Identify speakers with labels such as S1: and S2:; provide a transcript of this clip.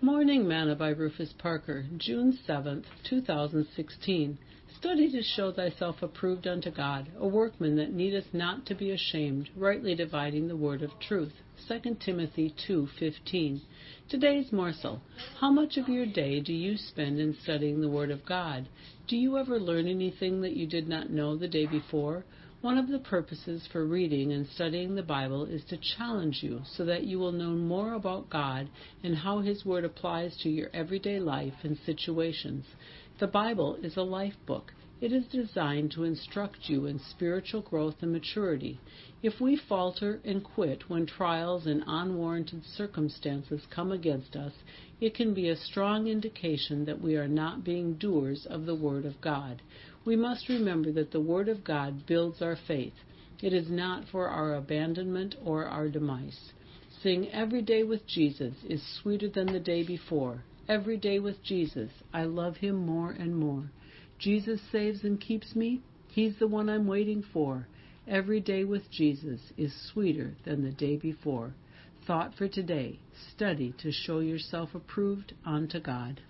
S1: Morning Manna by Rufus Parker, June 7th, 2016. Study to show thyself approved unto God, a workman that needeth not to be ashamed, rightly dividing the word of truth. 2 Timothy 2:15. Today's morsel. How much of your day do you spend in studying the word of God? Do you ever learn anything that you did not know the day before? One of the purposes for reading and studying the Bible is to challenge you so that you will know more about God and how His Word applies to your everyday life and situations. The Bible is a life book. It is designed to instruct you in spiritual growth and maturity. If we falter and quit when trials and unwarranted circumstances come against us, it can be a strong indication that we are not being doers of the Word of God. We must remember that the Word of God builds our faith. It is not for our abandonment or our demise. Sing Every Day with Jesus is sweeter than the day before. Every day with Jesus, I love Him more and more. Jesus saves and keeps me. He's the one I'm waiting for. Every day with Jesus is sweeter than the day before. Thought for today Study to show yourself approved unto God.